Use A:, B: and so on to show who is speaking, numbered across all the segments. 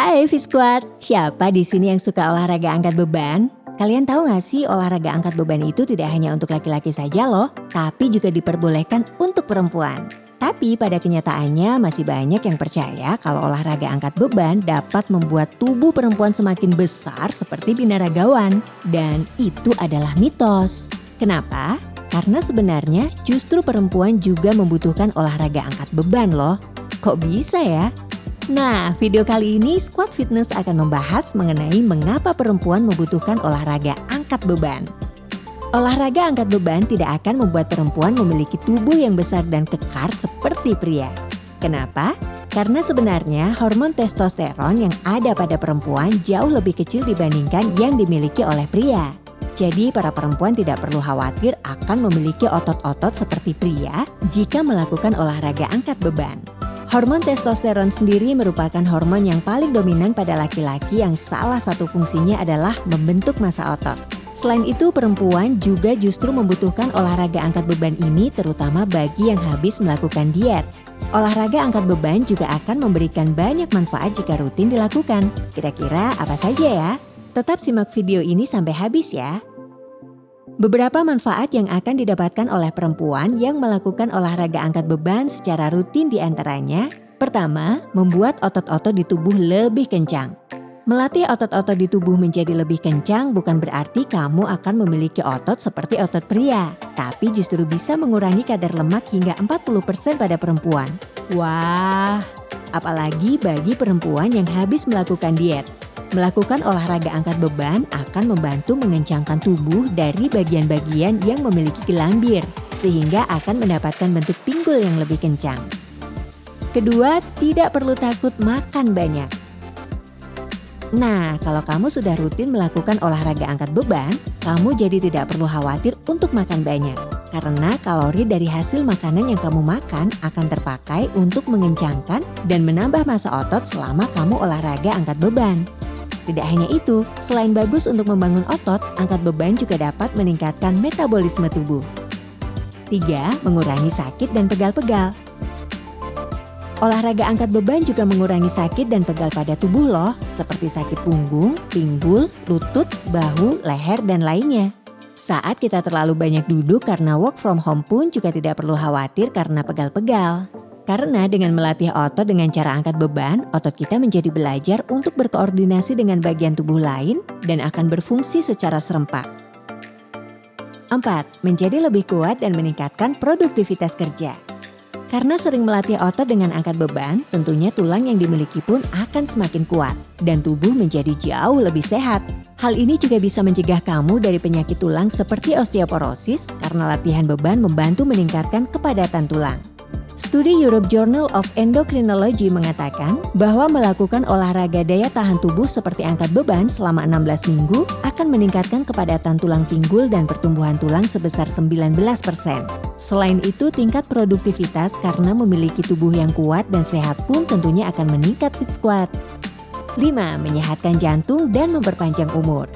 A: Hai Fisquad, siapa di sini yang suka olahraga angkat beban? Kalian tahu gak sih olahraga angkat beban itu tidak hanya untuk laki-laki saja loh, tapi juga diperbolehkan untuk perempuan. Tapi pada kenyataannya masih banyak yang percaya kalau olahraga angkat beban dapat membuat tubuh perempuan semakin besar seperti binaragawan. Dan itu adalah mitos. Kenapa? Karena sebenarnya justru perempuan juga membutuhkan olahraga angkat beban loh. Kok bisa ya? Nah, video kali ini Squad Fitness akan membahas mengenai mengapa perempuan membutuhkan olahraga angkat beban. Olahraga angkat beban tidak akan membuat perempuan memiliki tubuh yang besar dan kekar seperti pria. Kenapa? Karena sebenarnya hormon testosteron yang ada pada perempuan jauh lebih kecil dibandingkan yang dimiliki oleh pria. Jadi para perempuan tidak perlu khawatir akan memiliki otot-otot seperti pria jika melakukan olahraga angkat beban. Hormon testosteron sendiri merupakan hormon yang paling dominan pada laki-laki yang salah satu fungsinya adalah membentuk massa otot. Selain itu, perempuan juga justru membutuhkan olahraga angkat beban ini terutama bagi yang habis melakukan diet. Olahraga angkat beban juga akan memberikan banyak manfaat jika rutin dilakukan. Kira-kira apa saja ya? Tetap simak video ini sampai habis ya. Beberapa manfaat yang akan didapatkan oleh perempuan yang melakukan olahraga angkat beban secara rutin di antaranya, pertama, membuat otot-otot di tubuh lebih kencang. Melatih otot-otot di tubuh menjadi lebih kencang bukan berarti kamu akan memiliki otot seperti otot pria, tapi justru bisa mengurangi kadar lemak hingga 40% pada perempuan. Wah, apalagi bagi perempuan yang habis melakukan diet. Melakukan olahraga angkat beban akan membantu mengencangkan tubuh dari bagian-bagian yang memiliki gelambir, sehingga akan mendapatkan bentuk pinggul yang lebih kencang. Kedua, tidak perlu takut makan banyak. Nah, kalau kamu sudah rutin melakukan olahraga angkat beban, kamu jadi tidak perlu khawatir untuk makan banyak. Karena kalori dari hasil makanan yang kamu makan akan terpakai untuk mengencangkan dan menambah massa otot selama kamu olahraga angkat beban. Tidak hanya itu, selain bagus untuk membangun otot, angkat beban juga dapat meningkatkan metabolisme tubuh. 3. Mengurangi sakit dan pegal-pegal. Olahraga angkat beban juga mengurangi sakit dan pegal pada tubuh loh, seperti sakit punggung, pinggul, lutut, bahu, leher, dan lainnya. Saat kita terlalu banyak duduk karena work from home pun juga tidak perlu khawatir karena pegal-pegal. Karena dengan melatih otot dengan cara angkat beban, otot kita menjadi belajar untuk berkoordinasi dengan bagian tubuh lain dan akan berfungsi secara serempak. 4. Menjadi lebih kuat dan meningkatkan produktivitas kerja. Karena sering melatih otot dengan angkat beban, tentunya tulang yang dimiliki pun akan semakin kuat dan tubuh menjadi jauh lebih sehat. Hal ini juga bisa mencegah kamu dari penyakit tulang seperti osteoporosis karena latihan beban membantu meningkatkan kepadatan tulang. Studi Europe Journal of Endocrinology mengatakan bahwa melakukan olahraga daya tahan tubuh seperti angkat beban selama 16 minggu akan meningkatkan kepadatan tulang pinggul dan pertumbuhan tulang sebesar 19%. Selain itu, tingkat produktivitas karena memiliki tubuh yang kuat dan sehat pun tentunya akan meningkat fit squat. 5. Menyehatkan jantung dan memperpanjang umur.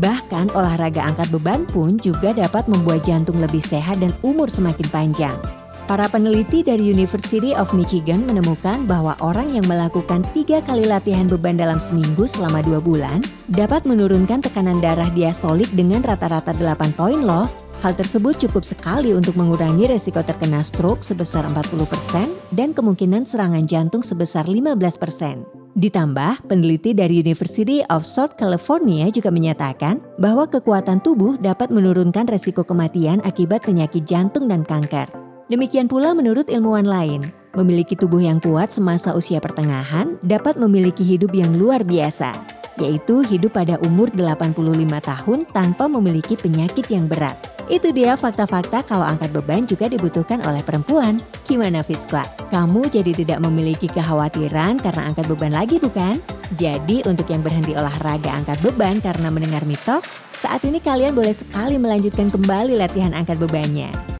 A: Bahkan olahraga angkat beban pun juga dapat membuat jantung lebih sehat dan umur semakin panjang. Para peneliti dari University of Michigan menemukan bahwa orang yang melakukan tiga kali latihan beban dalam seminggu selama dua bulan dapat menurunkan tekanan darah diastolik dengan rata-rata 8 poin loh. Hal tersebut cukup sekali untuk mengurangi resiko terkena stroke sebesar 40% dan kemungkinan serangan jantung sebesar 15%. Ditambah, peneliti dari University of South California juga menyatakan bahwa kekuatan tubuh dapat menurunkan resiko kematian akibat penyakit jantung dan kanker. Demikian pula menurut ilmuwan lain, memiliki tubuh yang kuat semasa usia pertengahan dapat memiliki hidup yang luar biasa, yaitu hidup pada umur 85 tahun tanpa memiliki penyakit yang berat. Itu dia fakta-fakta kalau angkat beban juga dibutuhkan oleh perempuan. Gimana Fit Squad? Kamu jadi tidak memiliki kekhawatiran karena angkat beban lagi bukan? Jadi untuk yang berhenti olahraga angkat beban karena mendengar mitos, saat ini kalian boleh sekali melanjutkan kembali latihan angkat bebannya.